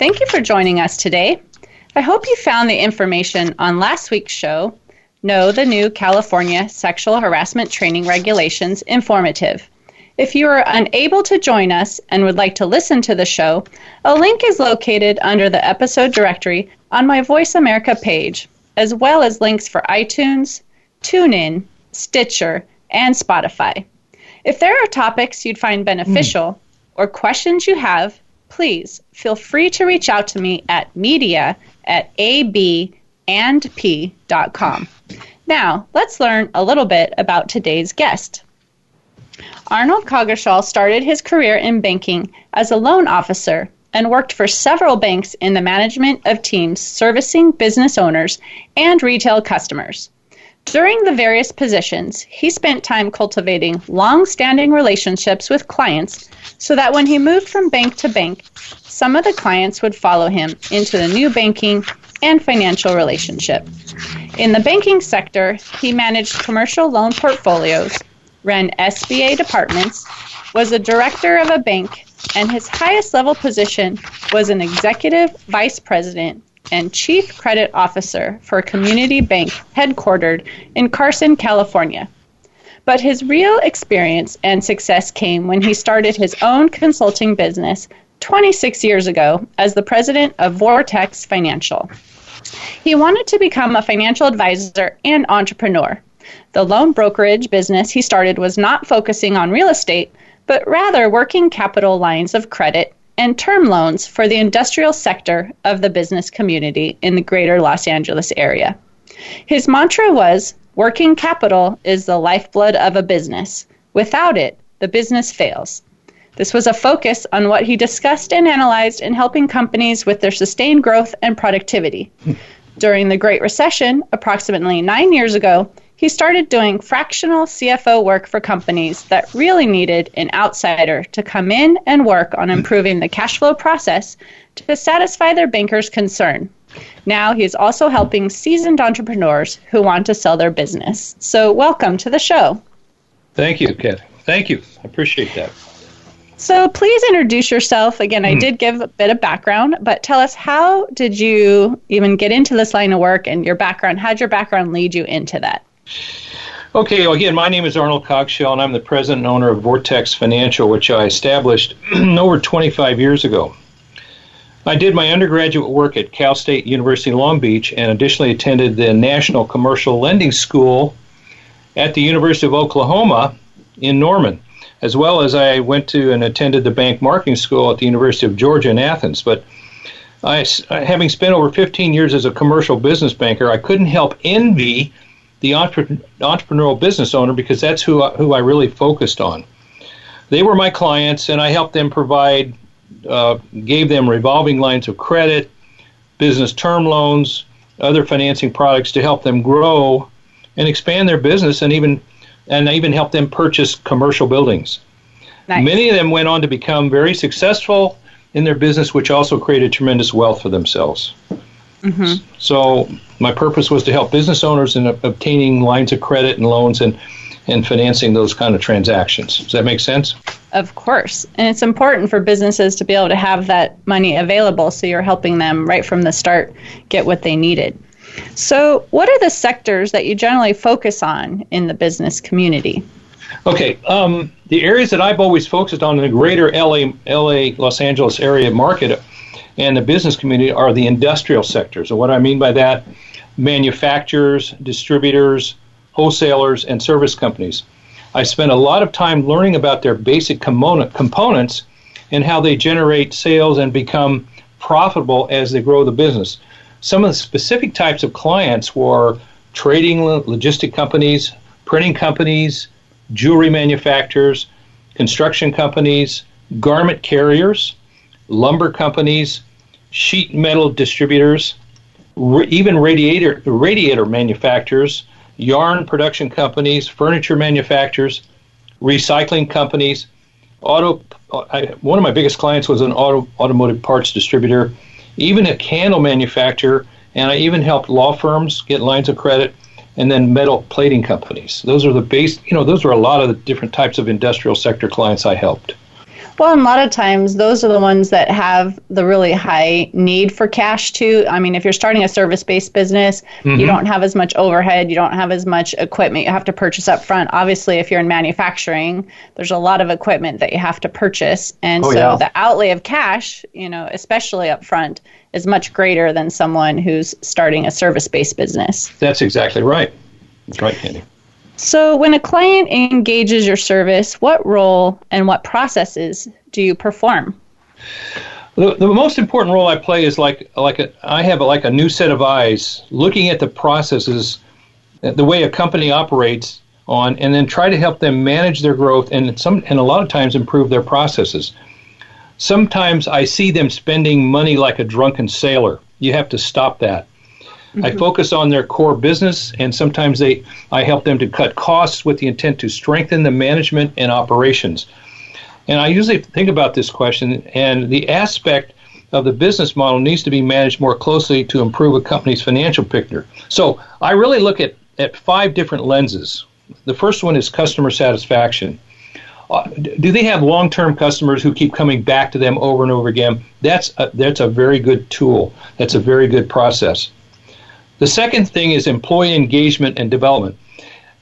Thank you for joining us today. I hope you found the information on last week's show, Know the New California Sexual Harassment Training Regulations, informative. If you are unable to join us and would like to listen to the show, a link is located under the episode directory on my Voice America page, as well as links for iTunes, TuneIn, Stitcher, and Spotify. If there are topics you'd find beneficial mm. or questions you have, please feel free to reach out to me at media at abandp.com. Now, let's learn a little bit about today's guest. Arnold Coggeshall started his career in banking as a loan officer and worked for several banks in the management of teams servicing business owners and retail customers. During the various positions, he spent time cultivating long standing relationships with clients so that when he moved from bank to bank, some of the clients would follow him into the new banking and financial relationship. In the banking sector, he managed commercial loan portfolios, ran SBA departments, was a director of a bank, and his highest level position was an executive vice president and chief credit officer for a community bank headquartered in Carson, California. But his real experience and success came when he started his own consulting business 26 years ago as the president of Vortex Financial. He wanted to become a financial advisor and entrepreneur. The loan brokerage business he started was not focusing on real estate, but rather working capital lines of credit and term loans for the industrial sector of the business community in the greater Los Angeles area. His mantra was Working capital is the lifeblood of a business. Without it, the business fails. This was a focus on what he discussed and analyzed in helping companies with their sustained growth and productivity. Hmm. During the Great Recession, approximately nine years ago, he started doing fractional CFO work for companies that really needed an outsider to come in and work on improving the cash flow process to satisfy their bankers' concern. Now he is also helping seasoned entrepreneurs who want to sell their business. So, welcome to the show. Thank you, Kat. Thank you. I appreciate that. So, please introduce yourself. Again, I hmm. did give a bit of background, but tell us how did you even get into this line of work and your background? How did your background lead you into that? Okay, well, again, my name is Arnold Coggeshall, and I'm the president and owner of Vortex Financial, which I established over 25 years ago. I did my undergraduate work at Cal State University Long Beach and additionally attended the National Commercial Lending School at the University of Oklahoma in Norman, as well as I went to and attended the bank marketing school at the University of Georgia in Athens. But I, having spent over 15 years as a commercial business banker, I couldn't help envy the entrepreneurial business owner because that's who I, who I really focused on. They were my clients, and I helped them provide uh, gave them revolving lines of credit, business term loans, other financing products to help them grow and expand their business, and even and even help them purchase commercial buildings. Nice. Many of them went on to become very successful in their business, which also created tremendous wealth for themselves. Mm-hmm. So my purpose was to help business owners in obtaining lines of credit and loans and and financing those kind of transactions. Does that make sense? Of course. And it's important for businesses to be able to have that money available so you're helping them right from the start get what they needed. So, what are the sectors that you generally focus on in the business community? Okay, um, the areas that I've always focused on in the greater LA, LA, Los Angeles area market and the business community are the industrial sectors. And what I mean by that, manufacturers, distributors, wholesalers, and service companies. I spent a lot of time learning about their basic component, components and how they generate sales and become profitable as they grow the business. Some of the specific types of clients were trading logistic companies, printing companies, jewelry manufacturers, construction companies, garment carriers, lumber companies, sheet metal distributors, even radiator radiator manufacturers, yarn production companies, furniture manufacturers, recycling companies, auto. Uh, I, one of my biggest clients was an auto automotive parts distributor, even a candle manufacturer, and I even helped law firms get lines of credit, and then metal plating companies. Those are the base. You know, those are a lot of the different types of industrial sector clients I helped. Well, a lot of times those are the ones that have the really high need for cash too. I mean, if you're starting a service based business, mm-hmm. you don't have as much overhead, you don't have as much equipment you have to purchase up front. Obviously, if you're in manufacturing, there's a lot of equipment that you have to purchase. And oh, so yeah. the outlay of cash, you know, especially up front, is much greater than someone who's starting a service based business. That's exactly right. That's right, Candy. So, when a client engages your service, what role and what processes do you perform? The, the most important role I play is like like a, I have a, like a new set of eyes looking at the processes, the way a company operates on, and then try to help them manage their growth and some and a lot of times improve their processes. Sometimes I see them spending money like a drunken sailor. You have to stop that. Mm-hmm. I focus on their core business, and sometimes they I help them to cut costs with the intent to strengthen the management and operations. And I usually think about this question, and the aspect of the business model needs to be managed more closely to improve a company's financial picture. So I really look at, at five different lenses. The first one is customer satisfaction. Uh, do they have long-term customers who keep coming back to them over and over again? That's a, that's a very good tool. That's a very good process. The second thing is employee engagement and development.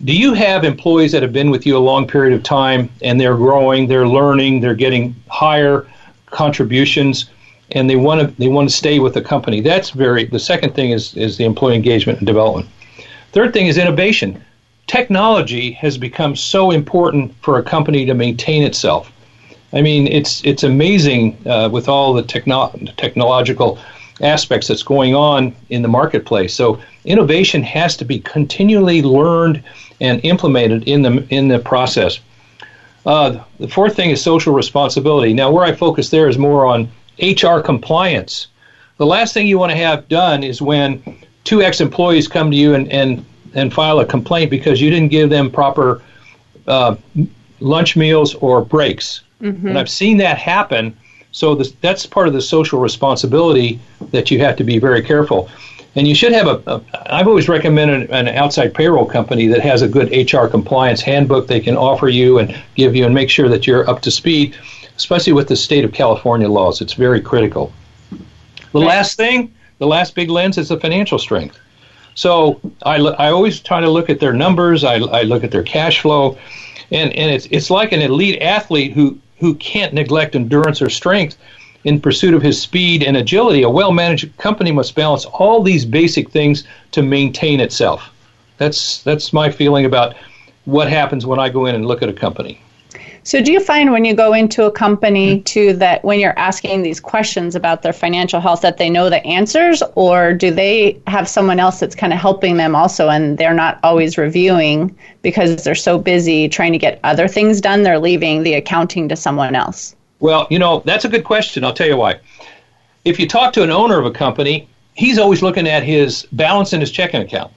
Do you have employees that have been with you a long period of time and they're growing, they're learning, they're getting higher contributions, and they want to they want to stay with the company? That's very. The second thing is is the employee engagement and development. Third thing is innovation. Technology has become so important for a company to maintain itself. I mean, it's it's amazing uh, with all the techno- technological aspects that's going on in the marketplace. So innovation has to be continually learned and implemented in the in the process. Uh, the fourth thing is social responsibility. Now, where I focus there is more on HR compliance. The last thing you want to have done is when two ex-employees come to you and and, and file a complaint because you didn't give them proper uh, lunch meals or breaks. Mm-hmm. And I've seen that happen so this, that's part of the social responsibility that you have to be very careful. And you should have a. a I've always recommended an outside payroll company that has a good HR compliance handbook they can offer you and give you and make sure that you're up to speed, especially with the state of California laws. It's very critical. The last thing, the last big lens is the financial strength. So I, I always try to look at their numbers. I, I look at their cash flow, and, and it's it's like an elite athlete who who can't neglect endurance or strength in pursuit of his speed and agility. A well managed company must balance all these basic things to maintain itself. That's, that's my feeling about what happens when I go in and look at a company. So, do you find when you go into a company mm-hmm. too that when you're asking these questions about their financial health that they know the answers, or do they have someone else that's kind of helping them also, and they're not always reviewing because they're so busy trying to get other things done, they're leaving the accounting to someone else? Well, you know that's a good question. I'll tell you why. If you talk to an owner of a company, he's always looking at his balance in his checking account.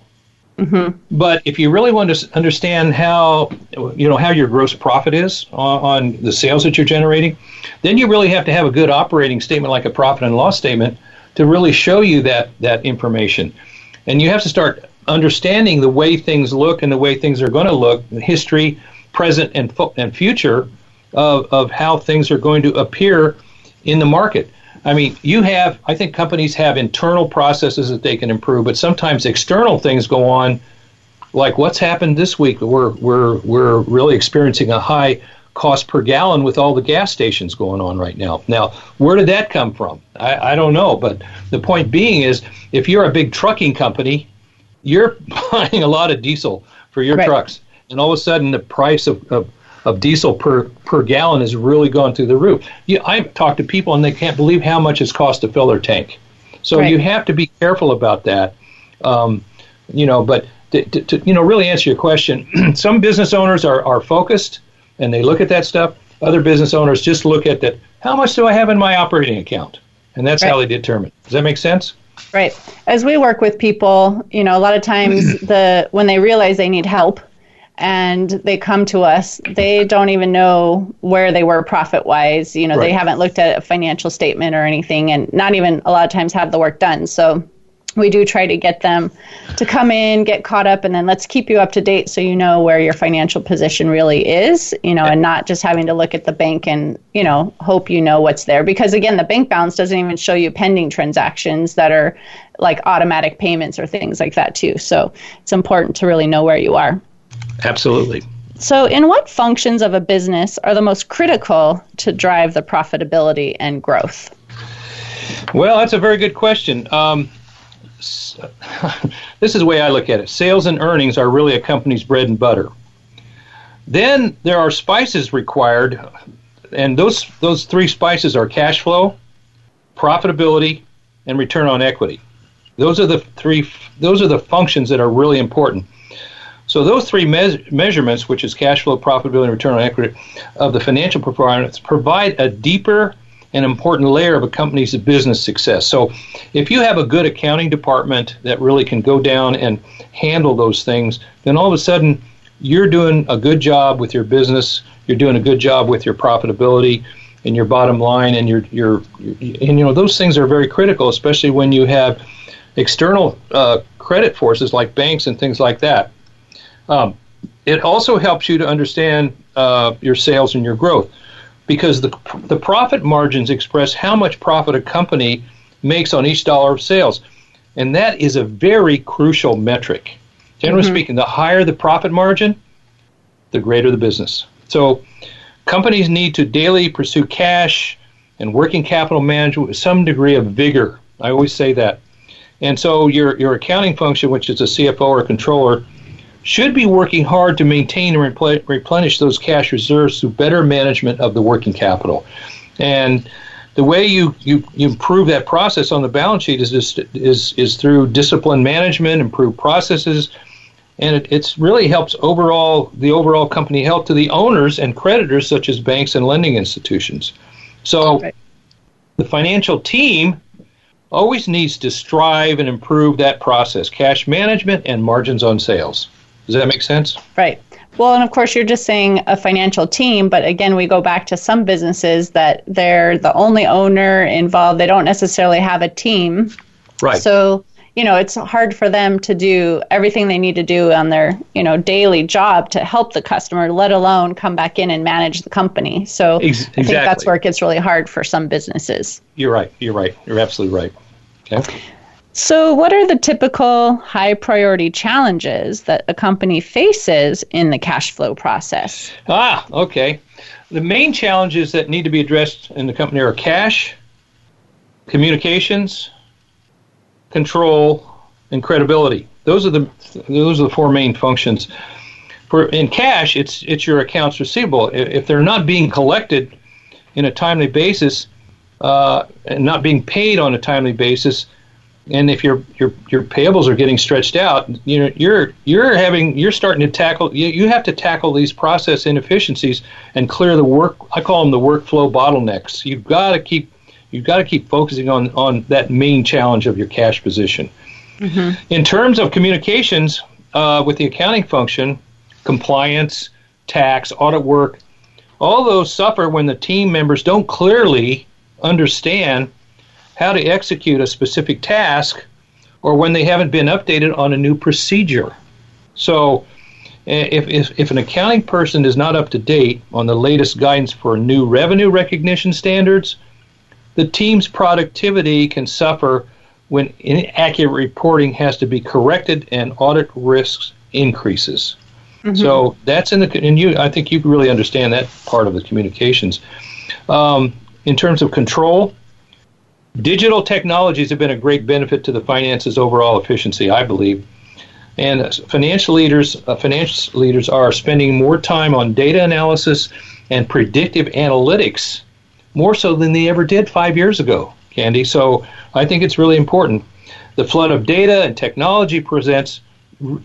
Mm-hmm. But if you really want to understand how you know how your gross profit is on, on, the sales that you're generating, then you really have to have a good operating statement like a profit and loss statement to really show you that that information. And you have to start understanding the way things look and the way things are going to look, history, present, and and future of of how things are going to appear in the market. I mean, you have, I think companies have internal processes that they can improve, but sometimes external things go on, like what's happened this week. We're, we're, we're really experiencing a high cost per gallon with all the gas stations going on right now. Now, where did that come from? I, I don't know, but the point being is if you're a big trucking company, you're buying a lot of diesel for your right. trucks, and all of a sudden the price of, of of diesel per, per gallon has really gone through the roof. You, I talk to people and they can't believe how much it's cost to fill their tank. So right. you have to be careful about that. Um, you know, but to, to, to, you know really answer your question, some business owners are, are focused and they look at that stuff. Other business owners just look at that. How much do I have in my operating account? and that's right. how they determine. Does that make sense? Right. As we work with people, you know, a lot of times the when they realize they need help and they come to us, they don't even know where they were profit wise. You know, right. they haven't looked at a financial statement or anything and not even a lot of times have the work done. So we do try to get them to come in, get caught up, and then let's keep you up to date so you know where your financial position really is, you know, and not just having to look at the bank and, you know, hope you know what's there. Because again, the bank balance doesn't even show you pending transactions that are like automatic payments or things like that, too. So it's important to really know where you are. Absolutely. So, in what functions of a business are the most critical to drive the profitability and growth? Well, that's a very good question. Um, this is the way I look at it. Sales and earnings are really a company's bread and butter. Then there are spices required, and those those three spices are cash flow, profitability, and return on equity. Those are the three. Those are the functions that are really important. So those three me- measurements, which is cash flow, profitability, and return on equity, of the financial performance, provide a deeper an important layer of a company's business success. So, if you have a good accounting department that really can go down and handle those things, then all of a sudden you're doing a good job with your business. You're doing a good job with your profitability and your bottom line, and your your and you know those things are very critical, especially when you have external uh, credit forces like banks and things like that. Um, it also helps you to understand uh, your sales and your growth because the, the profit margins express how much profit a company makes on each dollar of sales. And that is a very crucial metric. Generally mm-hmm. speaking, the higher the profit margin, the greater the business. So companies need to daily pursue cash and working capital management with some degree of vigor. I always say that. And so your, your accounting function, which is a CFO or a controller, should be working hard to maintain and repl- replenish those cash reserves through better management of the working capital. And the way you, you, you improve that process on the balance sheet is, just, is, is through discipline management, improved processes, and it it's really helps overall the overall company health to the owners and creditors such as banks and lending institutions. So okay. the financial team always needs to strive and improve that process, cash management and margins on sales. Does that make sense? Right. Well, and of course, you're just saying a financial team, but again, we go back to some businesses that they're the only owner involved. They don't necessarily have a team. Right. So, you know, it's hard for them to do everything they need to do on their, you know, daily job to help the customer, let alone come back in and manage the company. So Ex- exactly. I think that's where it gets really hard for some businesses. You're right. You're right. You're absolutely right. Okay. So, what are the typical high priority challenges that a company faces in the cash flow process? Ah, okay. The main challenges that need to be addressed in the company are cash, communications, control, and credibility. Those are the those are the four main functions. For in cash, it's it's your accounts receivable. If they're not being collected in a timely basis uh, and not being paid on a timely basis, and if your your your payables are getting stretched out, you know you're you're having you're starting to tackle you, you have to tackle these process inefficiencies and clear the work. I call them the workflow bottlenecks. You've got to keep you've got to keep focusing on on that main challenge of your cash position. Mm-hmm. In terms of communications uh, with the accounting function, compliance, tax, audit work, all those suffer when the team members don't clearly understand how to execute a specific task or when they haven't been updated on a new procedure. So, eh, if, if, if, an accounting person is not up to date on the latest guidance for new revenue recognition standards, the team's productivity can suffer when inaccurate reporting has to be corrected and audit risks increases. Mm-hmm. So that's in the and you I think you really understand that part of the communications. Um, in terms of control, Digital technologies have been a great benefit to the finances' overall efficiency, I believe. And financial leaders, uh, financial leaders are spending more time on data analysis and predictive analytics, more so than they ever did five years ago, Candy. So I think it's really important. The flood of data and technology presents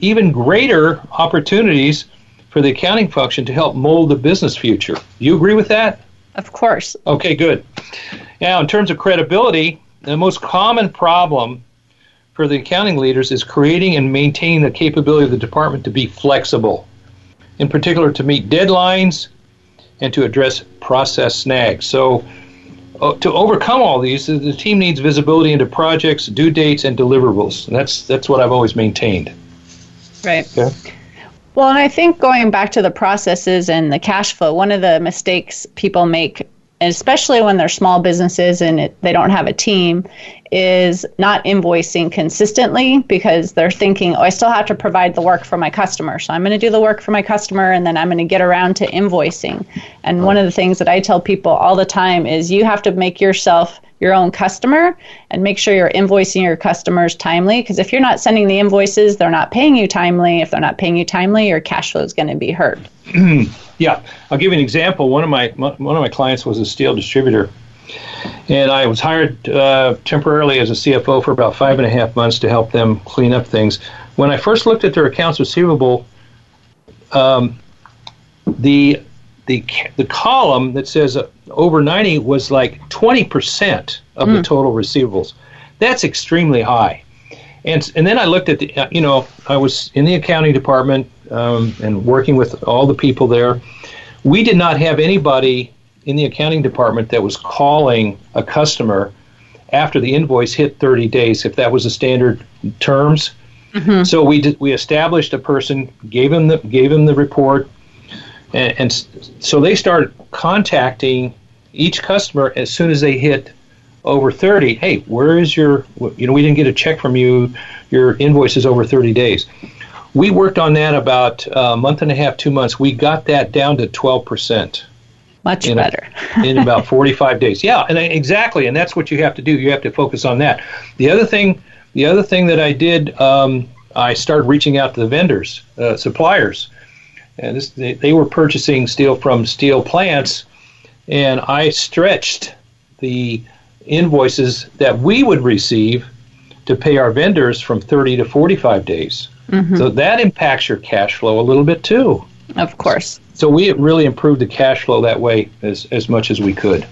even greater opportunities for the accounting function to help mold the business future. Do you agree with that? Of course. Okay, good. Now, in terms of credibility, the most common problem for the accounting leaders is creating and maintaining the capability of the department to be flexible, in particular to meet deadlines and to address process snags. So, uh, to overcome all these, the team needs visibility into projects, due dates, and deliverables. And that's that's what I've always maintained. Right. Okay. Well, and I think going back to the processes and the cash flow, one of the mistakes people make especially when they're small businesses and it, they don't have a team, is not invoicing consistently because they're thinking, oh, I still have to provide the work for my customer. So I'm going to do the work for my customer and then I'm going to get around to invoicing. And one of the things that I tell people all the time is you have to make yourself your own customer and make sure you're invoicing your customers timely because if you're not sending the invoices, they're not paying you timely. If they're not paying you timely, your cash flow is going to be hurt. yeah, I'll give you an example. One of my one of my clients was a steel distributor, and I was hired uh, temporarily as a CFO for about five and a half months to help them clean up things. When I first looked at their accounts receivable, um, the the the column that says uh, over 90 was like 20% of mm. the hmm. total receivables. That's extremely high. And and then I looked at the you know I was in the accounting department um, and working with all the people there. We did not have anybody in the accounting department that was calling a customer after the invoice hit 30 days if that was the standard terms. Mm-hmm. So we did, we established a person, gave him the gave him the report, and, and so they started contacting each customer as soon as they hit over 30. Hey, where is your, you know, we didn't get a check from you. Your invoice is over 30 days. We worked on that about a month and a half, two months. We got that down to 12%. Much in better. A, in about 45 days. Yeah, and exactly. And that's what you have to do. You have to focus on that. The other thing, the other thing that I did, um, I started reaching out to the vendors, uh, suppliers and this, they, they were purchasing steel from steel plants, and I stretched the invoices that we would receive to pay our vendors from 30 to 45 days. Mm-hmm. So that impacts your cash flow a little bit too. Of course. So we really improved the cash flow that way as, as much as we could.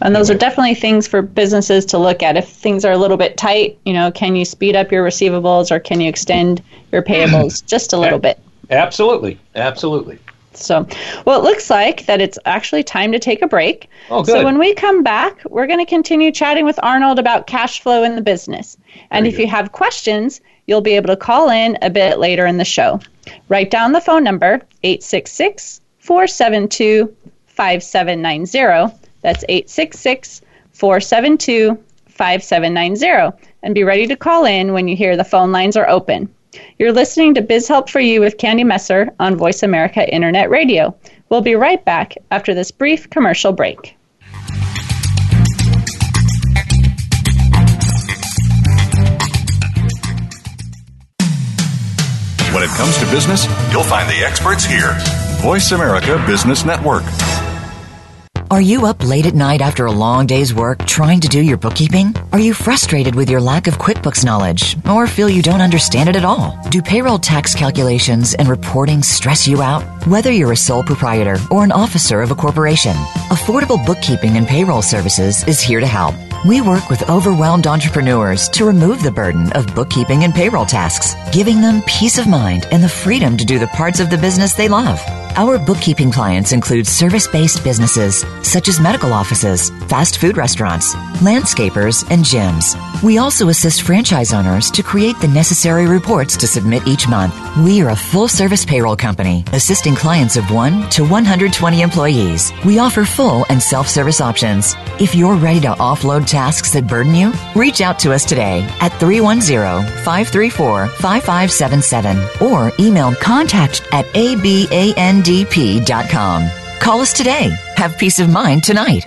And those are definitely things for businesses to look at. If things are a little bit tight, you know, can you speed up your receivables or can you extend your payables just a little bit? Absolutely, absolutely. So, well, it looks like that it's actually time to take a break. Oh, good. So, when we come back, we're going to continue chatting with Arnold about cash flow in the business. And Very if good. you have questions, you'll be able to call in a bit later in the show. Write down the phone number 866 472 5790. That's 866 472 5790. And be ready to call in when you hear the phone lines are open. You're listening to Biz Help for You with Candy Messer on Voice America Internet Radio. We'll be right back after this brief commercial break. When it comes to business, you'll find the experts here. Voice America Business Network. Are you up late at night after a long day's work trying to do your bookkeeping? Are you frustrated with your lack of QuickBooks knowledge or feel you don't understand it at all? Do payroll tax calculations and reporting stress you out? Whether you're a sole proprietor or an officer of a corporation, Affordable Bookkeeping and Payroll Services is here to help. We work with overwhelmed entrepreneurs to remove the burden of bookkeeping and payroll tasks, giving them peace of mind and the freedom to do the parts of the business they love. Our bookkeeping clients include service based businesses such as medical offices, fast food restaurants, landscapers, and gyms. We also assist franchise owners to create the necessary reports to submit each month. We are a full service payroll company assisting clients of 1 to 120 employees. We offer full and self service options. If you're ready to offload tasks that burden you, reach out to us today at 310 534 5577 or email contact at aband ndp.com. Call us today. Have peace of mind tonight.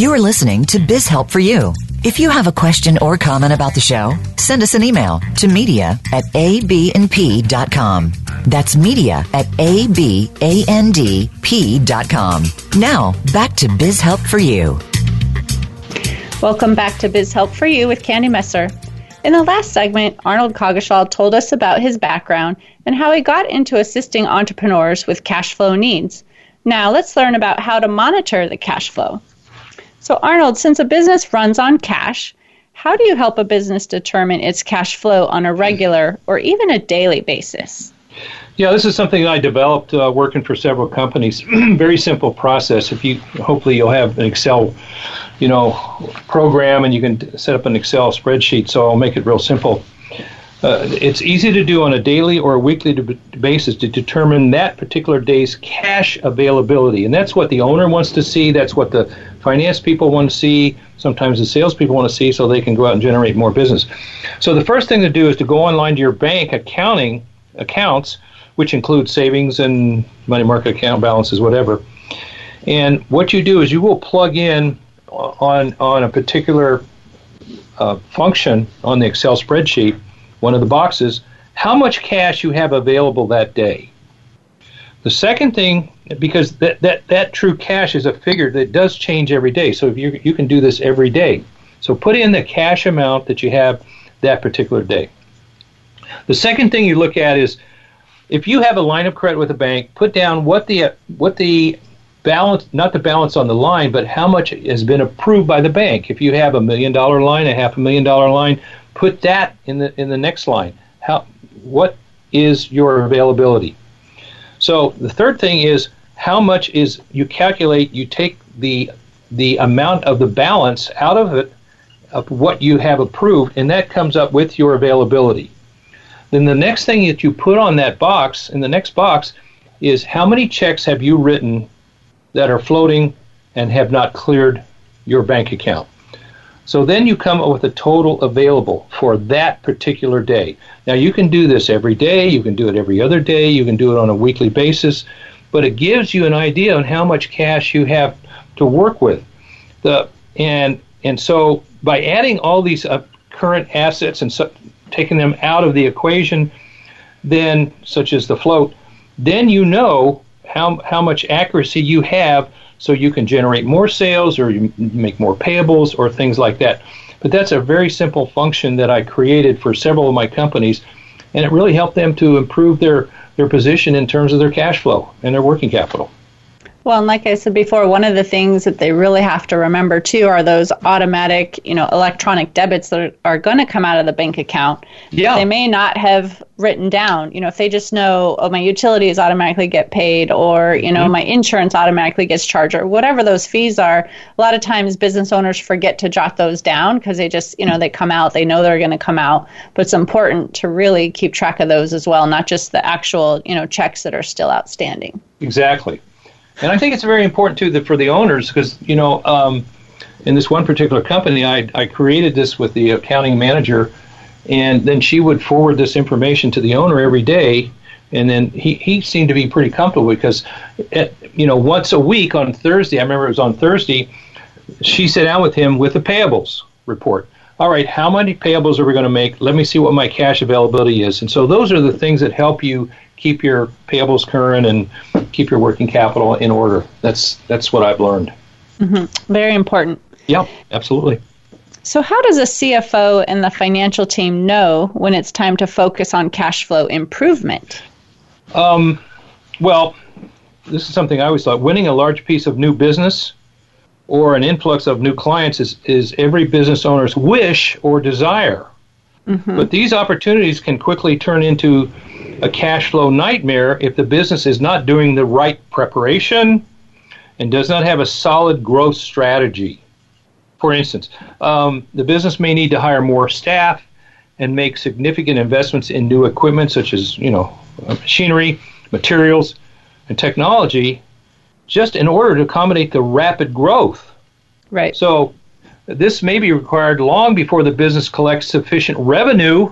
You are listening to Biz Help for You. If you have a question or comment about the show, send us an email to media at abandp.com. That's media at abandp.com. Now, back to Biz Help for You. Welcome back to Biz Help for You with Candy Messer. In the last segment, Arnold Coggeshall told us about his background and how he got into assisting entrepreneurs with cash flow needs. Now, let's learn about how to monitor the cash flow. So, Arnold, since a business runs on cash, how do you help a business determine its cash flow on a regular or even a daily basis? Yeah, this is something I developed uh, working for several companies. Very simple process. If you hopefully you'll have an Excel, you know, program and you can set up an Excel spreadsheet. So I'll make it real simple. Uh, it's easy to do on a daily or a weekly basis to determine that particular day's cash availability, and that's what the owner wants to see. That's what the finance people want to see. Sometimes the salespeople want to see, so they can go out and generate more business. So the first thing to do is to go online to your bank accounting accounts, which include savings and money market account balances, whatever. And what you do is you will plug in on on a particular uh, function on the Excel spreadsheet one of the boxes, how much cash you have available that day. The second thing, because that, that, that true cash is a figure that does change every day, so you, you can do this every day. So put in the cash amount that you have that particular day. The second thing you look at is if you have a line of credit with a bank, put down what the what the balance, not the balance on the line, but how much has been approved by the bank. If you have a million dollar line, a half a million dollar line, put that in the in the next line. How what is your availability? So the third thing is how much is you calculate you take the the amount of the balance out of it of what you have approved and that comes up with your availability. Then the next thing that you put on that box in the next box is how many checks have you written that are floating and have not cleared your bank account. So then you come up with a total available for that particular day. Now you can do this every day, you can do it every other day, you can do it on a weekly basis, but it gives you an idea on how much cash you have to work with. The and and so by adding all these uh, current assets and so, taking them out of the equation, then such as the float, then you know how how much accuracy you have so you can generate more sales or you make more payables or things like that. But that's a very simple function that I created for several of my companies, and it really helped them to improve their, their position in terms of their cash flow and their working capital. Well, and like I said before, one of the things that they really have to remember too are those automatic, you know, electronic debits that are, going to come out of the bank account. Yeah. They may not have written down, you know, if they just know, oh, my utilities automatically get paid or, you know, mm-hmm. my insurance automatically gets charged or whatever those fees are. A lot of times business owners forget to jot those down because they just, you know, they come out, they know they're going to come out. But it's important to really keep track of those as well, not just the actual, you know, checks that are still outstanding. Exactly. And I think it's very important too that for the owners, because you know, um, in this one particular company, I I created this with the accounting manager, and then she would forward this information to the owner every day, and then he he seemed to be pretty comfortable because, at, you know, once a week on Thursday, I remember it was on Thursday, she sat down with him with the payables report. All right, how many payables are we going to make? Let me see what my cash availability is. And so those are the things that help you keep your payables current and keep your working capital in order. That's that's what I've learned. Mm-hmm. Very important. Yeah, absolutely. So, how does a CFO and the financial team know when it's time to focus on cash flow improvement? Um, well, this is something I always thought winning a large piece of new business or an influx of new clients is, is every business owner's wish or desire. Mm-hmm. But these opportunities can quickly turn into a cash flow nightmare if the business is not doing the right preparation and does not have a solid growth strategy. For instance, um, the business may need to hire more staff and make significant investments in new equipment such as you know machinery, materials, and technology, just in order to accommodate the rapid growth. Right. So this may be required long before the business collects sufficient revenue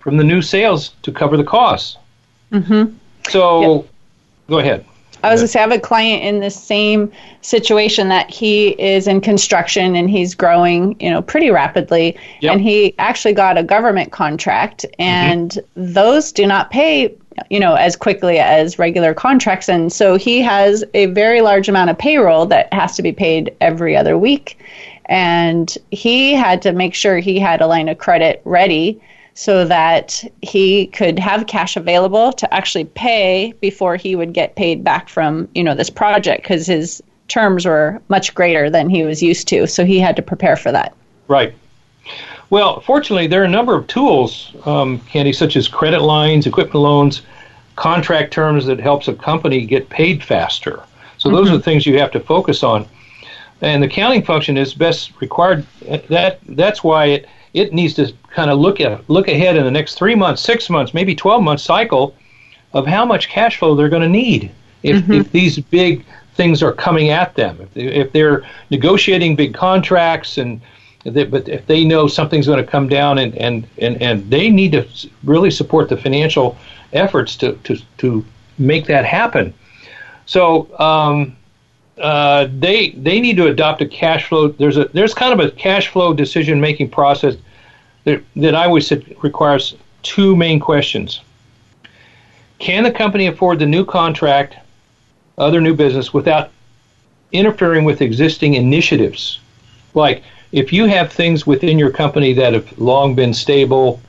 from the new sales to cover the costs. Mm-hmm. So, yep. go ahead. I was going to say, I have a client in the same situation that he is in construction and he's growing, you know, pretty rapidly. Yep. And he actually got a government contract, and mm-hmm. those do not pay, you know, as quickly as regular contracts. And so he has a very large amount of payroll that has to be paid every other week. And he had to make sure he had a line of credit ready so that he could have cash available to actually pay before he would get paid back from you know this project because his terms were much greater than he was used to. So he had to prepare for that. Right. Well fortunately there are a number of tools um, candy such as credit lines equipment loans contract terms that helps a company get paid faster. So those mm-hmm. are the things you have to focus on and the counting function is best required that that's why it it needs to kind of look at look ahead in the next three months, six months, maybe twelve month cycle of how much cash flow they're going to need if, mm-hmm. if these big things are coming at them. If, they, if they're negotiating big contracts and they, but if they know something's going to come down and, and, and, and they need to really support the financial efforts to, to, to make that happen. So um, uh, they they need to adopt a cash flow. There's a there's kind of a cash flow decision making process that, that I always said requires two main questions. Can the company afford the new contract, other new business, without interfering with existing initiatives? Like if you have things within your company that have long been stable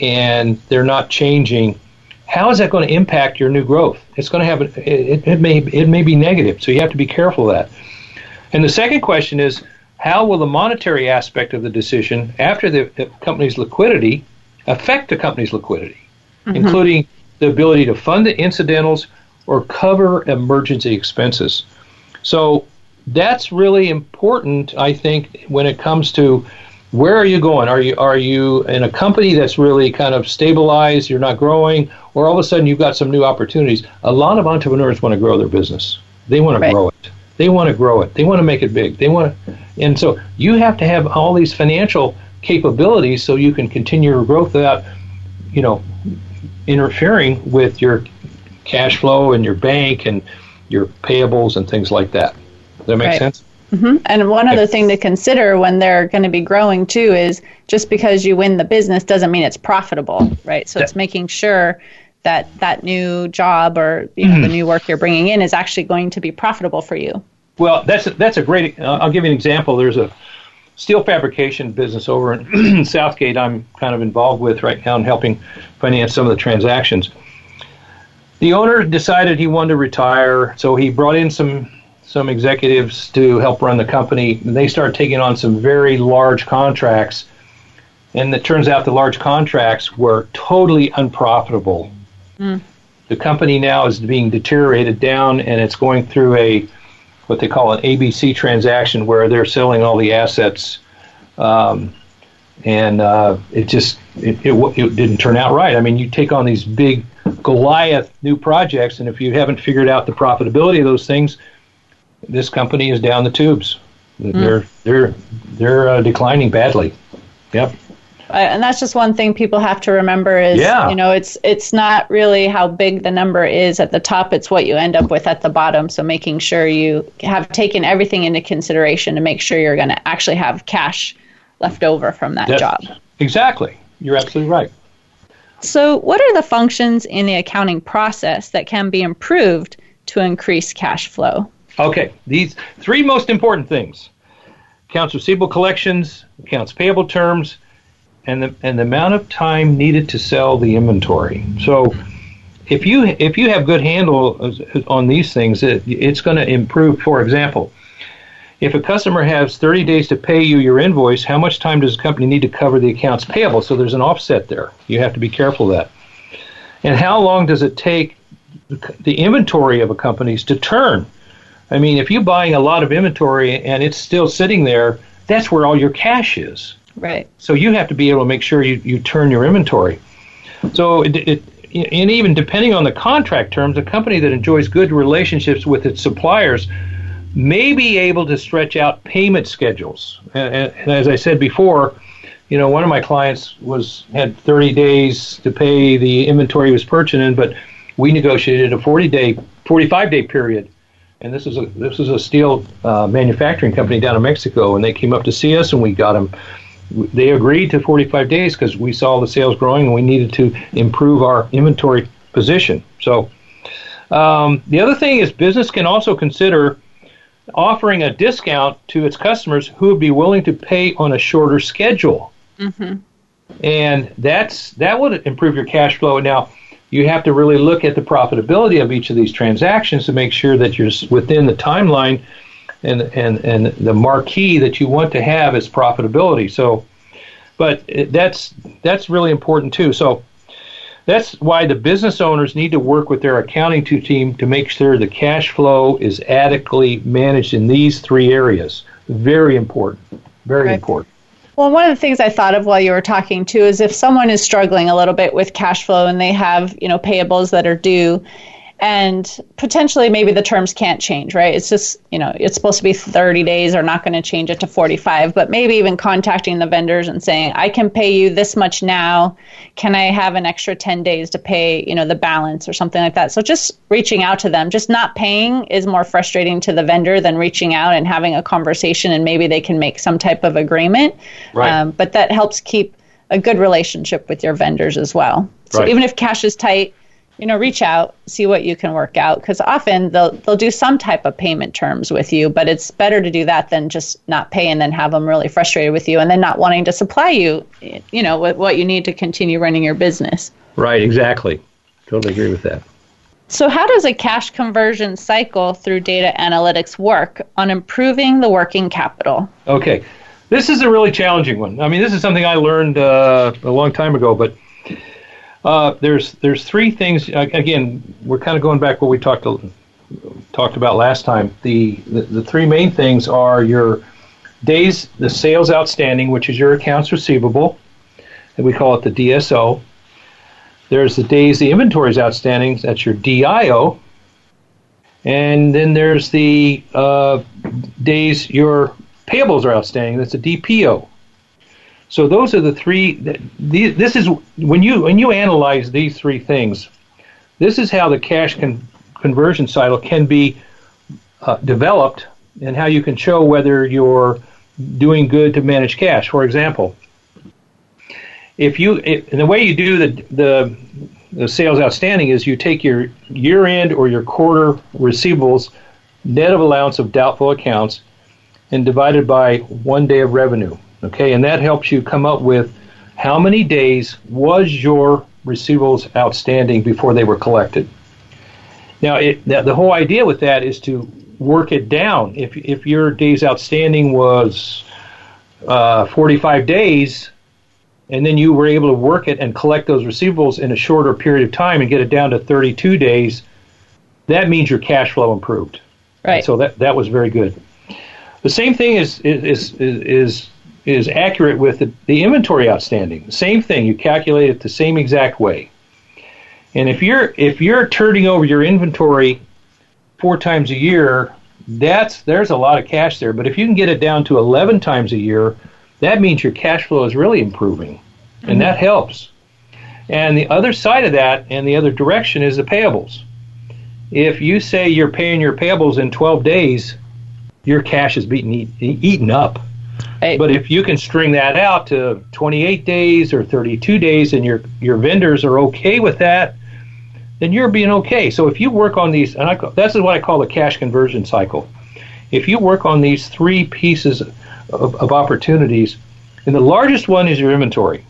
and they're not changing, how is that going to impact your new growth? It's going to have it, it may it may be negative, so you have to be careful of that. And the second question is, how will the monetary aspect of the decision after the, the company's liquidity affect the company's liquidity, mm-hmm. including the ability to fund the incidentals or cover emergency expenses? So that's really important, I think, when it comes to where are you going? Are you are you in a company that's really kind of stabilized? You're not growing, or all of a sudden you've got some new opportunities. A lot of entrepreneurs want to grow their business. They want to right. grow it. They want to grow it. They want to make it big. They want to, and so you have to have all these financial capabilities so you can continue your growth without, you know, interfering with your cash flow and your bank and your payables and things like that. Does that make right. sense? Mm-hmm. And one other thing to consider when they're going to be growing too is just because you win the business doesn't mean it's profitable, right? So it's making sure that that new job or you know mm-hmm. the new work you're bringing in is actually going to be profitable for you. Well, that's a, that's a great. Uh, I'll give you an example. There's a steel fabrication business over in South Gate. I'm kind of involved with right now and helping finance some of the transactions. The owner decided he wanted to retire, so he brought in some some executives to help run the company. They started taking on some very large contracts, and it turns out the large contracts were totally unprofitable. Mm. The company now is being deteriorated down, and it's going through a what they call an ABC transaction, where they're selling all the assets. Um, and uh, it just it, it, it, didn't turn out right. I mean, you take on these big Goliath new projects, and if you haven't figured out the profitability of those things, this company is down the tubes. Mm. They're they're they're uh, declining badly. Yep. And that's just one thing people have to remember is yeah. you know it's it's not really how big the number is at the top. It's what you end up with at the bottom. So making sure you have taken everything into consideration to make sure you're going to actually have cash left over from that, that job. Exactly. You're absolutely right. So what are the functions in the accounting process that can be improved to increase cash flow? Okay, these three most important things accounts receivable collections, accounts payable terms, and the, and the amount of time needed to sell the inventory. So, if you if you have good handle on these things, it, it's going to improve. For example, if a customer has 30 days to pay you your invoice, how much time does the company need to cover the accounts payable? So there's an offset there. You have to be careful of that. And how long does it take the inventory of a company's to turn? I mean, if you're buying a lot of inventory and it's still sitting there, that's where all your cash is. Right. So you have to be able to make sure you, you turn your inventory. So it, it and even depending on the contract terms, a company that enjoys good relationships with its suppliers may be able to stretch out payment schedules. And, and, as I said before, you know, one of my clients was had 30 days to pay the inventory he was purchasing, but we negotiated a 40 day, 45 day period. And this is a this is a steel uh, manufacturing company down in Mexico, and they came up to see us, and we got them they agreed to 45 days because we saw the sales growing and we needed to improve our inventory position. So, um, the other thing is business can also consider offering a discount to its customers who would be willing to pay on a shorter schedule. Mm-hmm. And that's that would improve your cash flow. Now, you have to really look at the profitability of each of these transactions to make sure that you're within the timeline and and and the marquee that you want to have is profitability. So, but that's that's really important too. So that's why the business owners need to work with their accounting team to make sure the cash flow is adequately managed in these three areas. Very important. Very right. important. Well, one of the things I thought of while you were talking too is if someone is struggling a little bit with cash flow and they have, you know, payables that are due and potentially maybe the terms can't change right? It's just you know it's supposed to be 30 days. Or not going to change it to 45 but maybe even contacting the vendors and saying i can pay you this much now. Can i have an extra 10 days to pay you know the balance or something like that. So just reaching out to them. Just not paying is more frustrating to the vendor than reaching out and having a conversation and maybe they can make some type of agreement. Right. Um, but that helps keep a good relationship with your vendors as well. So right. even if cash is tight you know, reach out, see what you can work out because often they'll they'll do some type of payment terms with you, but it's better to do that than just not pay and then have them really frustrated with you and then not wanting to supply you, you know, with what you need to continue running your business. Right, exactly. Totally agree with that. So, how does a cash conversion cycle through data analytics work on improving the working capital? Okay, this is a really challenging one. I mean, this is something I learned uh, a long time ago, but uh, there's there's three things. Again, we're kind of going back what we talked talked about last time. The, the the three main things are your days, the sales outstanding, which is your accounts receivable, and we call it the DSO. There's the days the inventory is outstanding. That's your DIO. And then there's the uh, days your payables are outstanding. That's a DPO. So those are the three. This is when you when you analyze these three things. This is how the cash con, conversion cycle can be uh, developed, and how you can show whether you're doing good to manage cash. For example, if you if, the way you do the the the sales outstanding is you take your year end or your quarter receivables net of allowance of doubtful accounts and divided by one day of revenue. Okay, and that helps you come up with how many days was your receivables outstanding before they were collected. Now, it, the whole idea with that is to work it down. If if your days outstanding was uh, 45 days, and then you were able to work it and collect those receivables in a shorter period of time and get it down to 32 days, that means your cash flow improved. Right. so that that was very good. The same thing is is is, is is accurate with the, the inventory outstanding. Same thing, you calculate it the same exact way. And if you're if you're turning over your inventory four times a year, that's there's a lot of cash there. But if you can get it down to 11 times a year, that means your cash flow is really improving, and mm-hmm. that helps. And the other side of that, and the other direction, is the payables. If you say you're paying your payables in 12 days, your cash is being eaten up. Hey. But if you can string that out to 28 days or 32 days and your your vendors are okay with that, then you're being okay. So if you work on these, and I, this is what I call the cash conversion cycle. If you work on these three pieces of, of opportunities, and the largest one is your inventory.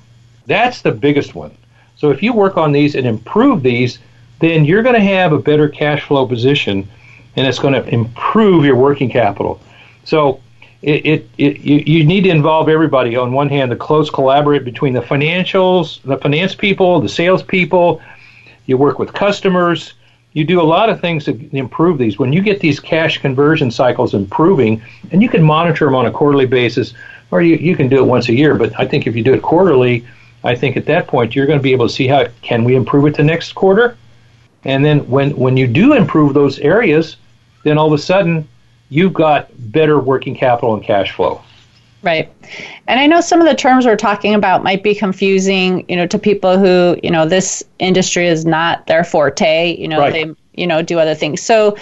That's the biggest one. So if you work on these and improve these, then you're going to have a better cash flow position and it's going to improve your working capital. So it, it, it you, you need to involve everybody. On one hand, the close collaborate between the financials, the finance people, the sales people. You work with customers. You do a lot of things to improve these. When you get these cash conversion cycles improving, and you can monitor them on a quarterly basis, or you, you can do it once a year. But I think if you do it quarterly, I think at that point you're going to be able to see how can we improve it to next quarter, and then when when you do improve those areas, then all of a sudden you've got better working capital and cash flow. Right. And I know some of the terms we're talking about might be confusing, you know, to people who, you know, this industry is not their forte, you know, right. they, you know, do other things. So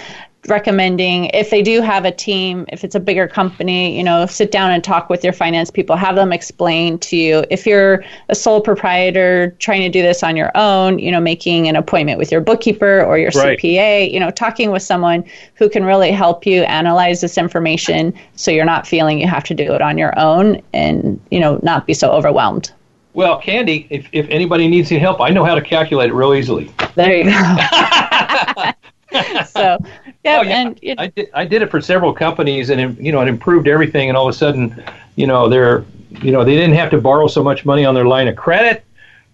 recommending if they do have a team, if it's a bigger company, you know, sit down and talk with your finance people, have them explain to you. If you're a sole proprietor trying to do this on your own, you know, making an appointment with your bookkeeper or your right. CPA, you know, talking with someone who can really help you analyze this information so you're not feeling you have to do it on your own and, you know, not be so overwhelmed. Well, Candy, if, if anybody needs any help, I know how to calculate it real easily. There you go. so yeah, oh, yeah. and it, I did I did it for several companies, and you know it improved everything. And all of a sudden, you know they're you know they didn't have to borrow so much money on their line of credit,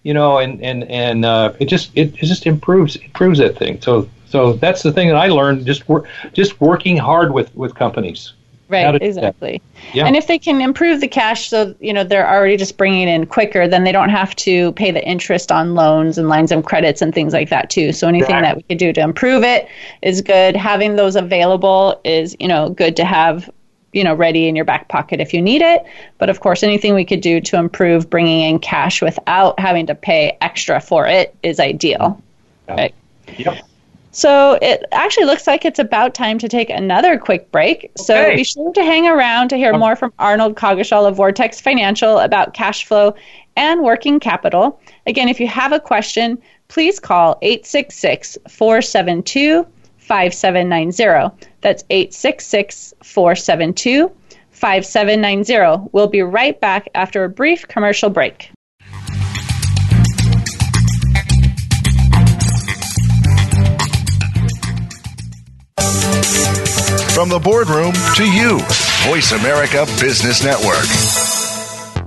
you know, and and and uh, it just it, it just improves improves that thing. So so that's the thing that I learned just work just working hard with with companies. Right, exactly. Yeah. And if they can improve the cash so, you know, they're already just bringing in quicker, then they don't have to pay the interest on loans and lines of credits and things like that too. So anything right. that we could do to improve it is good. Having those available is, you know, good to have you know ready in your back pocket if you need it but of course anything we could do to improve bringing in cash without having to pay extra for it is ideal yeah. right yep so it actually looks like it's about time to take another quick break. Okay. So be sure to hang around to hear um, more from Arnold Coggeshall of Vortex Financial about cash flow and working capital. Again, if you have a question, please call 866 472 5790. That's 866 472 5790. We'll be right back after a brief commercial break. From the boardroom to you, Voice America Business Network.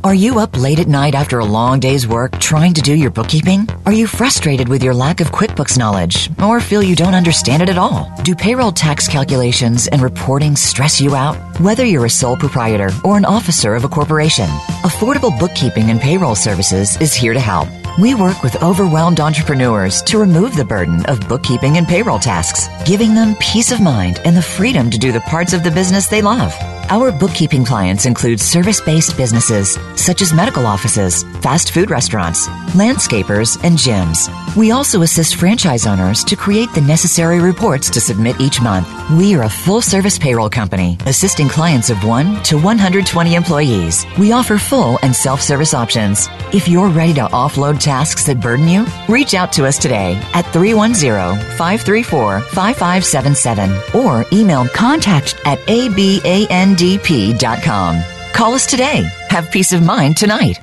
Are you up late at night after a long day's work trying to do your bookkeeping? Are you frustrated with your lack of QuickBooks knowledge or feel you don't understand it at all? Do payroll tax calculations and reporting stress you out? Whether you're a sole proprietor or an officer of a corporation, Affordable Bookkeeping and Payroll Services is here to help. We work with overwhelmed entrepreneurs to remove the burden of bookkeeping and payroll tasks, giving them peace of mind and the freedom to do the parts of the business they love. Our bookkeeping clients include service based businesses such as medical offices, fast food restaurants, landscapers, and gyms. We also assist franchise owners to create the necessary reports to submit each month. We are a full service payroll company assisting clients of 1 to 120 employees. We offer full and self service options. If you're ready to offload tasks that burden you, reach out to us today at 310 534 5577 or email contact at abandp.com. Call us today. Have peace of mind tonight.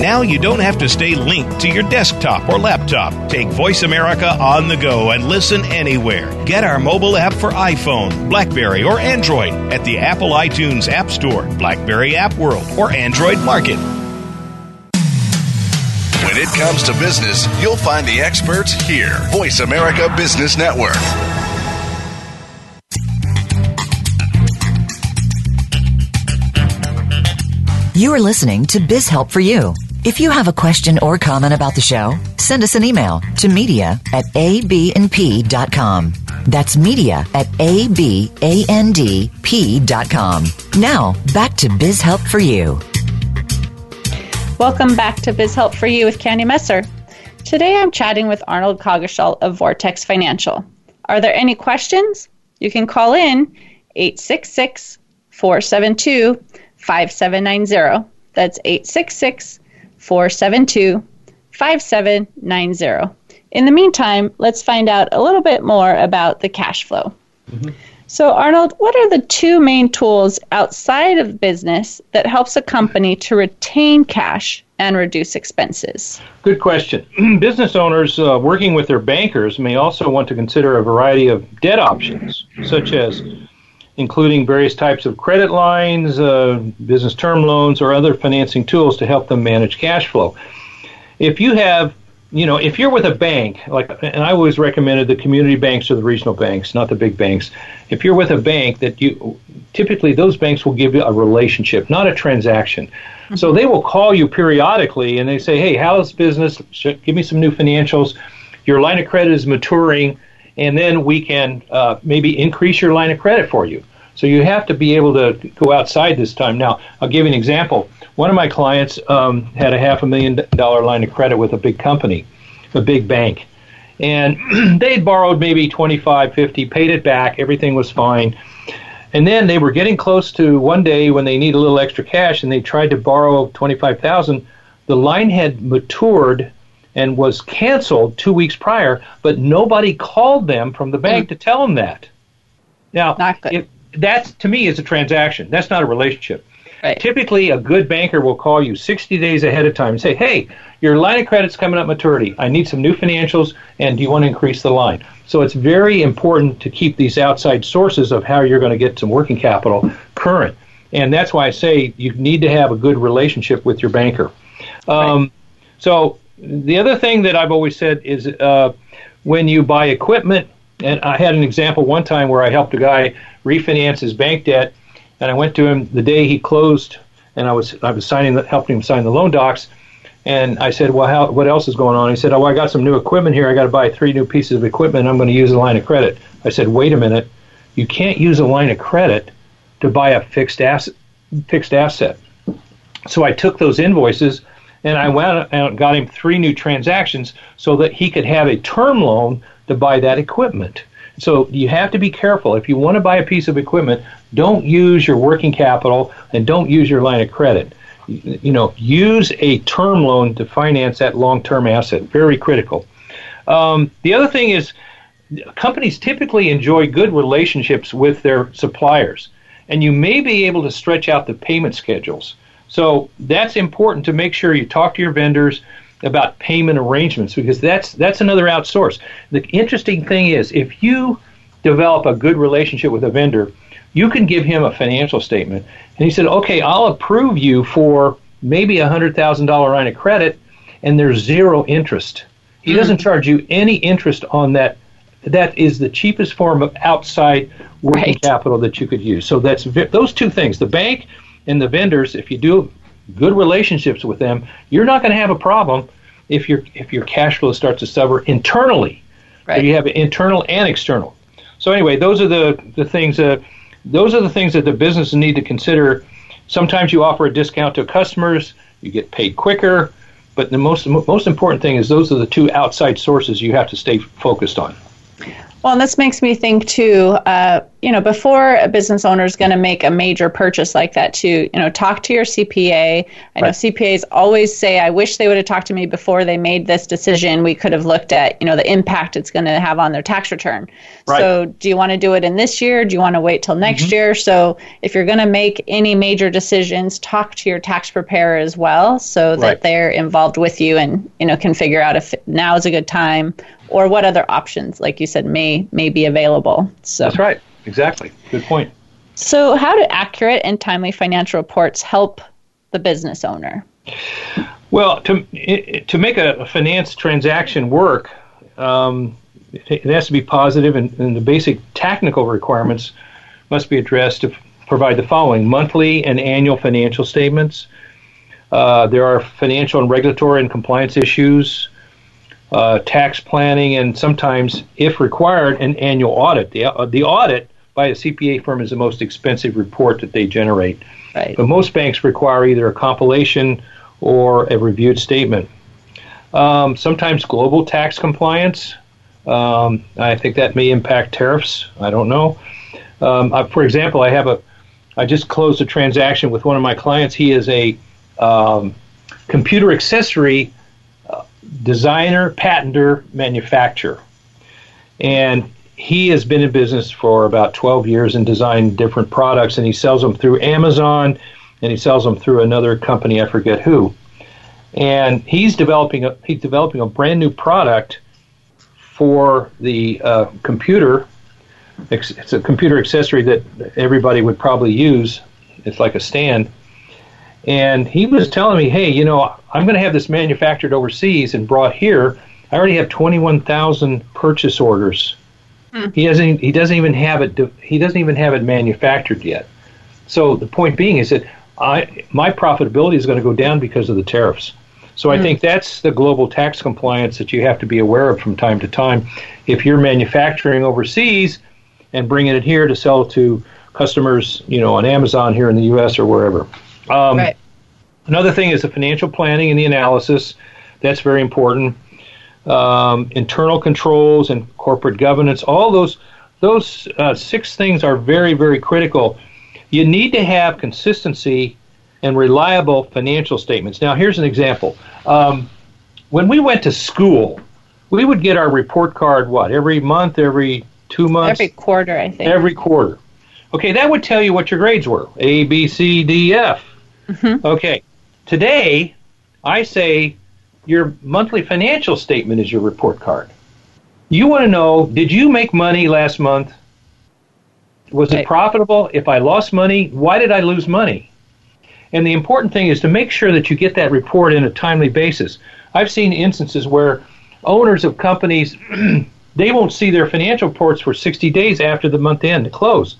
Now you don't have to stay linked to your desktop or laptop. Take Voice America on the go and listen anywhere. Get our mobile app for iPhone, Blackberry, or Android at the Apple iTunes App Store, Blackberry App World, or Android Market. When it comes to business, you'll find the experts here. Voice America Business Network. You are listening to Biz Help for You. If you have a question or comment about the show, send us an email to media at abandp.com. That's media at abandp.com. Now, back to Biz Help for You. Welcome back to Biz Help for You with Candy Messer. Today I'm chatting with Arnold Coggeshall of Vortex Financial. Are there any questions? You can call in 866 472 5790. That's 866 472 5790. In the meantime, let's find out a little bit more about the cash flow. Mm-hmm. So, Arnold, what are the two main tools outside of business that helps a company to retain cash and reduce expenses? Good question. business owners uh, working with their bankers may also want to consider a variety of debt options, such as including various types of credit lines, uh, business term loans, or other financing tools to help them manage cash flow. If you have you know, if you're with a bank, like, and I always recommended the community banks or the regional banks, not the big banks. If you're with a bank, that you typically those banks will give you a relationship, not a transaction. Mm-hmm. So they will call you periodically and they say, "Hey, how's business? Give me some new financials. Your line of credit is maturing, and then we can uh, maybe increase your line of credit for you." So you have to be able to go outside this time. Now, I'll give you an example. One of my clients um, had a half a million dollar line of credit with a big company, a big bank. And they'd borrowed maybe 25, 50, paid it back, everything was fine. And then they were getting close to one day when they need a little extra cash and they tried to borrow 25,000. The line had matured and was canceled 2 weeks prior, but nobody called them from the bank mm. to tell them that. Now, if, that to me is a transaction. That's not a relationship. Right. Typically, a good banker will call you 60 days ahead of time and say, "Hey, your line of credit's coming up maturity. I need some new financials, and do you want to increase the line?" So it's very important to keep these outside sources of how you're going to get some working capital current, and that's why I say you need to have a good relationship with your banker. Um, right. So the other thing that I've always said is uh, when you buy equipment, and I had an example one time where I helped a guy refinance his bank debt, and I went to him the day he closed, and I was I was signing helping him sign the loan docs, and I said, well, how, what else is going on? He said, oh, I got some new equipment here. I got to buy three new pieces of equipment. I'm going to use a line of credit. I said, wait a minute, you can't use a line of credit to buy a fixed asset. Fixed asset. So I took those invoices and I went out and got him three new transactions so that he could have a term loan to buy that equipment. So you have to be careful. If you want to buy a piece of equipment, don't use your working capital and don't use your line of credit. You know, use a term loan to finance that long-term asset. Very critical. Um, the other thing is, companies typically enjoy good relationships with their suppliers, and you may be able to stretch out the payment schedules. So that's important to make sure you talk to your vendors about payment arrangements because that's that's another outsource. The interesting thing is if you develop a good relationship with a vendor, you can give him a financial statement and he said, "Okay, I'll approve you for maybe a $100,000 line of credit and there's zero interest." He mm-hmm. doesn't charge you any interest on that that is the cheapest form of outside working right. capital that you could use. So that's those two things, the bank and the vendors, if you do good relationships with them, you're not going to have a problem if your if your cash flow starts to suffer internally. Right. So you have internal and external. So anyway, those are the the things that those are the things that the business need to consider. Sometimes you offer a discount to customers, you get paid quicker, but the most most important thing is those are the two outside sources you have to stay focused on. Well, and this makes me think too. Uh, you know, before a business owner is going to make a major purchase like that, too, you know, talk to your CPA. I know CPAs always say, "I wish they would have talked to me before they made this decision. We could have looked at, you know, the impact it's going to have on their tax return." Right. So, do you want to do it in this year? Do you want to wait till next mm-hmm. year? So, if you're going to make any major decisions, talk to your tax preparer as well, so that right. they're involved with you and you know can figure out if now is a good time or what other options, like you said, may may be available. So that's right. Exactly. Good point. So, how do accurate and timely financial reports help the business owner? Well, to to make a finance transaction work, um, it has to be positive, and, and the basic technical requirements must be addressed to provide the following: monthly and annual financial statements. Uh, there are financial and regulatory and compliance issues uh, tax planning, and sometimes, if required, an annual audit. The, uh, the audit by a CPA firm is the most expensive report that they generate. Right. But most banks require either a compilation or a reviewed statement. Um, sometimes global tax compliance Um, I think that may impact tariffs. I don't know. Um, I, for example, I have a, I just closed a transaction with one of my clients. He is a um, computer accessory uh, designer, patenter, manufacturer, and he has been in business for about 12 years and designed different products, and he sells them through Amazon, and he sells them through another company, I forget who. And he's developing a he's developing a brand new product for the uh, computer. It's a computer accessory that everybody would probably use. It's like a stand. And he was telling me, hey, you know, I'm going to have this manufactured overseas and brought here. I already have 21,000 purchase orders. Hmm. He doesn't. He doesn't even have it. He doesn't even have it manufactured yet. So the point being is that I, my profitability is going to go down because of the tariffs. So I mm. think that's the global tax compliance that you have to be aware of from time to time. If you're manufacturing overseas and bringing it here to sell to customers, you know, on Amazon here in the U.S. or wherever. Um, right. Another thing is the financial planning and the analysis. That's very important. Um, internal controls and corporate governance. All those those uh, six things are very very critical. You need to have consistency and reliable financial statements. Now, here's an example. Um, when we went to school, we would get our report card, what, every month, every two months? Every quarter, I think. Every quarter. Okay, that would tell you what your grades were A, B, C, D, F. Mm-hmm. Okay, today I say your monthly financial statement is your report card. You want to know did you make money last month? Was it profitable? If I lost money, why did I lose money? And the important thing is to make sure that you get that report in a timely basis. I've seen instances where owners of companies they won't see their financial reports for 60 days after the month end to close.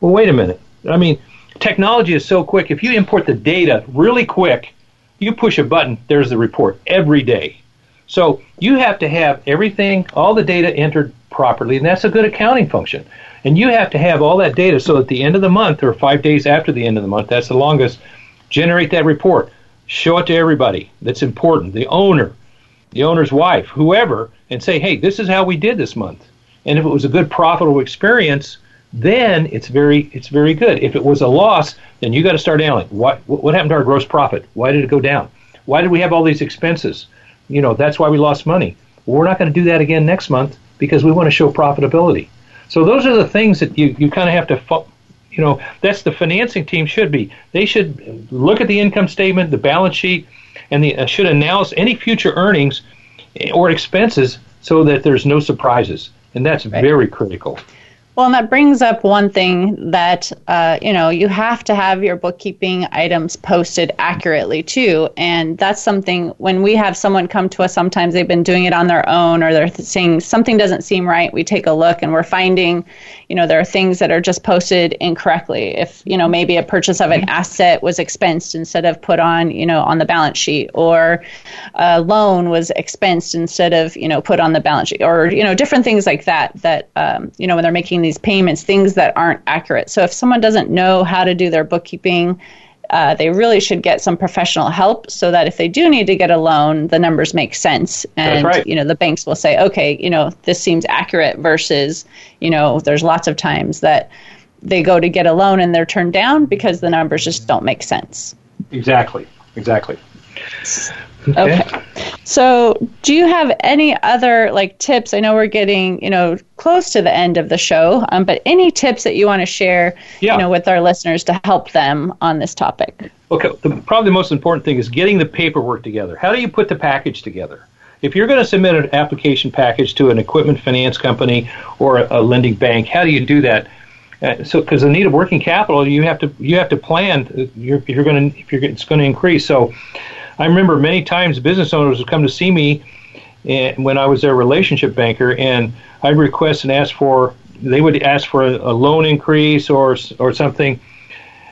Well, wait a minute. I mean, technology is so quick. If you import the data really quick, you push a button, there's the report every day. So you have to have everything, all the data entered properly, and that's a good accounting function. And you have to have all that data so at the end of the month or five days after the end of the month, that's the longest, generate that report, show it to everybody that's important, the owner, the owner's wife, whoever, and say, hey, this is how we did this month. And if it was a good profitable experience, then it's very it's very good. If it was a loss, then you got to start analyzing what what happened to our gross profit? Why did it go down? Why did we have all these expenses? You know, that's why we lost money. Well, we're not going to do that again next month because we want to show profitability. So those are the things that you, you kind of have to you know, that's the financing team should be. They should look at the income statement, the balance sheet, and the, uh, should announce any future earnings or expenses so that there's no surprises. And that's right. very critical. Well, and that brings up one thing that, uh, you know, you have to have your bookkeeping items posted accurately too. And that's something when we have someone come to us, sometimes they've been doing it on their own or they're saying something doesn't seem right. We take a look and we're finding, you know, there are things that are just posted incorrectly. If, you know, maybe a purchase of an mm-hmm. asset was expensed instead of put on, you know, on the balance sheet or a loan was expensed instead of, you know, put on the balance sheet or, you know, different things like that, that, um, you know, when they're making these payments, things that aren't accurate. So if someone doesn't know how to do their bookkeeping, uh, they really should get some professional help so that if they do need to get a loan, the numbers make sense. And, right. you know, the banks will say, okay, you know, this seems accurate versus, you know, there's lots of times that they go to get a loan and they're turned down because the numbers just don't make sense. Exactly. Exactly. Okay. okay. So, do you have any other like tips? I know we're getting, you know, close to the end of the show, um, but any tips that you want to share, yeah. you know, with our listeners to help them on this topic? Okay. The, probably the most important thing is getting the paperwork together. How do you put the package together? If you're going to submit an application package to an equipment finance company or a, a lending bank, how do you do that? Uh, so, because the need of working capital, you have to you have to plan. You're, you're going to if you're it's going to increase. So, I remember many times business owners would come to see me and, when I was their relationship banker, and I'd request and ask for, they would ask for a, a loan increase or, or something.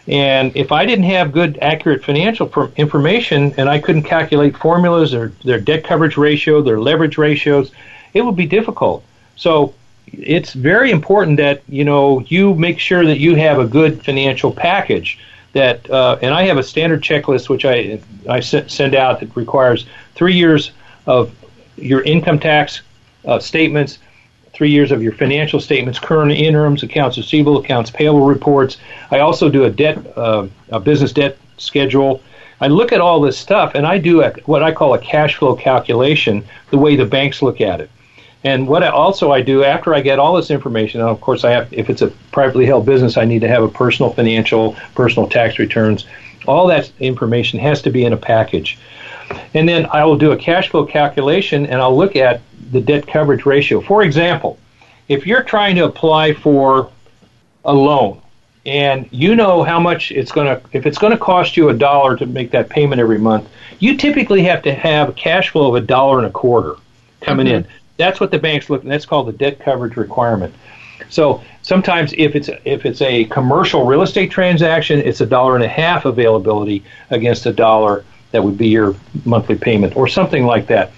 And if I didn't have good, accurate financial information and I couldn't calculate formulas or their debt coverage ratio, their leverage ratios, it would be difficult. So it's very important that you know you make sure that you have a good financial package that, uh, and I have a standard checklist which I I send out that requires three years of your income tax uh, statements, three years of your financial statements, current interims, accounts receivable, accounts payable reports. I also do a debt, uh, a business debt schedule. I look at all this stuff and I do a, what I call a cash flow calculation, the way the banks look at it. And what I also I do after I get all this information, and of course I have, if it's a privately held business, I need to have a personal financial, personal tax returns. All that information has to be in a package. And then I will do a cash flow calculation and I'll look at the debt coverage ratio. For example, if you're trying to apply for a loan and you know how much it's going to if it's going to cost you a dollar to make that payment every month, you typically have to have a cash flow of a dollar and a quarter coming mm-hmm. in. That's what the banks look. That's called the debt coverage requirement. So sometimes if it's if it's a commercial real estate transaction, it's a dollar and a half availability against a dollar that would be your monthly payment or something like that.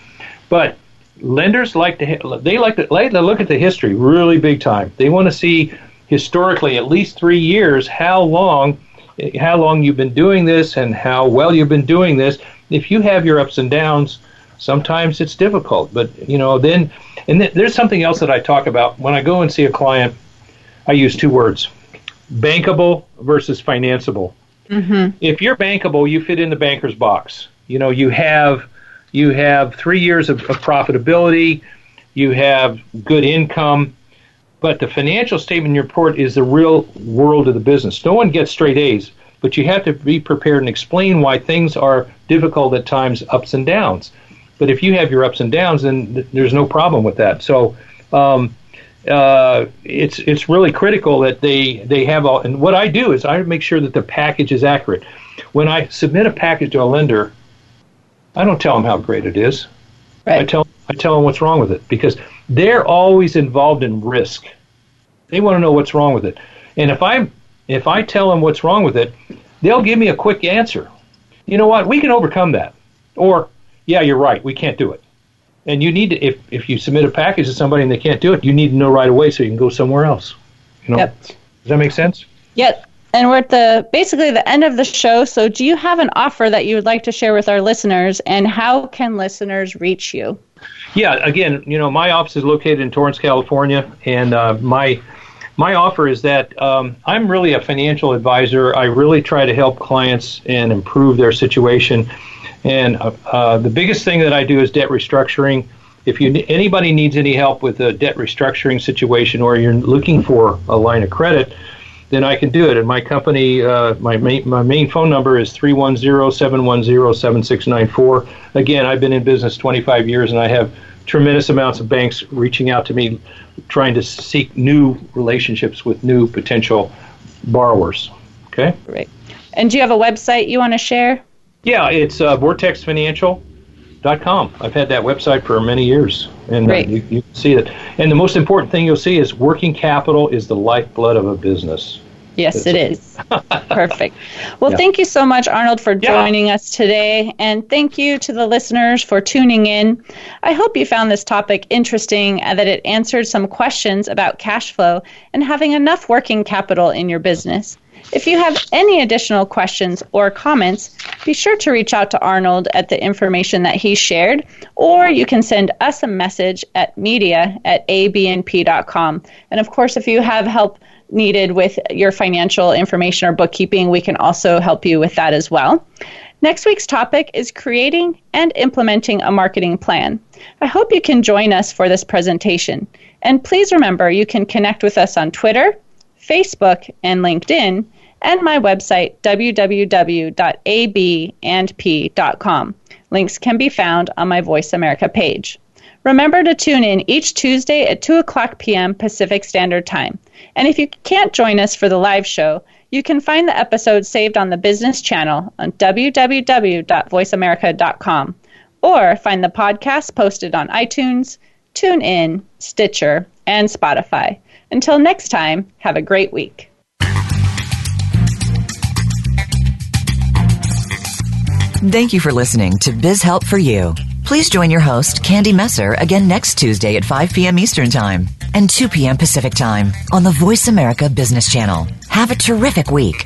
But lenders like to they like to, like to look at the history really big time. They want to see historically at least three years how long how long you've been doing this and how well you've been doing this. If you have your ups and downs, Sometimes it's difficult, but you know, then and th- there's something else that I talk about when I go and see a client. I use two words: bankable versus financeable. Mm-hmm. If you're bankable, you fit in the banker's box. You know, you have you have three years of, of profitability, you have good income, but the financial statement report is the real world of the business. No one gets straight A's, but you have to be prepared and explain why things are difficult at times, ups and downs. But if you have your ups and downs, then th- there's no problem with that. So um, uh, it's it's really critical that they they have all. And what I do is I make sure that the package is accurate. When I submit a package to a lender, I don't tell them how great it is. Right. I tell I tell them what's wrong with it because they're always involved in risk. They want to know what's wrong with it. And if I if I tell them what's wrong with it, they'll give me a quick answer. You know what? We can overcome that. Or yeah, you're right, we can't do it. And you need to, if, if you submit a package to somebody and they can't do it, you need to know right away so you can go somewhere else. You know? Yep. Does that make sense? Yep. And we're at the basically the end of the show. So, do you have an offer that you would like to share with our listeners, and how can listeners reach you? Yeah, again, you know, my office is located in Torrance, California, and uh, my my offer is that um, I'm really a financial advisor. I really try to help clients and improve their situation. And uh, uh, the biggest thing that I do is debt restructuring. If you anybody needs any help with a debt restructuring situation, or you're looking for a line of credit, then I can do it. And my company, uh, my main, my main phone number is 310-710-7694. Again, I've been in business 25 years, and I have tremendous amounts of banks reaching out to me, trying to seek new relationships with new potential borrowers. Okay. Great. And do you have a website you want to share? Yeah, it's uh, vortexfinancial.com. I've had that website for many years, and uh, you, you can see it. And the most important thing you'll see is working capital is the lifeblood of a business. Yes, it's. Perfect. Well, yeah. thank you so much, Arnold, for joining yeah. us today. And thank you to the listeners for tuning in. I hope you found this topic interesting and that it answered some questions about cash flow and having enough working capital in your business. If you have any additional questions or comments, be sure to reach out to Arnold at the information that he shared, or you can send us a message at media at abandp.com. And of course, if you have help needed with your financial information or bookkeeping, we can also help you with that as well. Next week's topic is creating and implementing a marketing plan. I hope you can join us for this presentation. And please remember, you can connect with us on Twitter, Facebook, and LinkedIn and my website, www.abandp.com. Links can be found on my Voice America page. Remember to tune in each Tuesday at 2 o'clock p.m. Pacific Standard Time. And if you can't join us for the live show, you can find the episode saved on the business channel on www.voiceamerica.com or find the podcast posted on iTunes, TuneIn, Stitcher, and Spotify. Until next time, have a great week. Thank you for listening to Biz Help for You. Please join your host, Candy Messer, again next Tuesday at 5 p.m. Eastern Time and 2 p.m. Pacific Time on the Voice America Business Channel. Have a terrific week.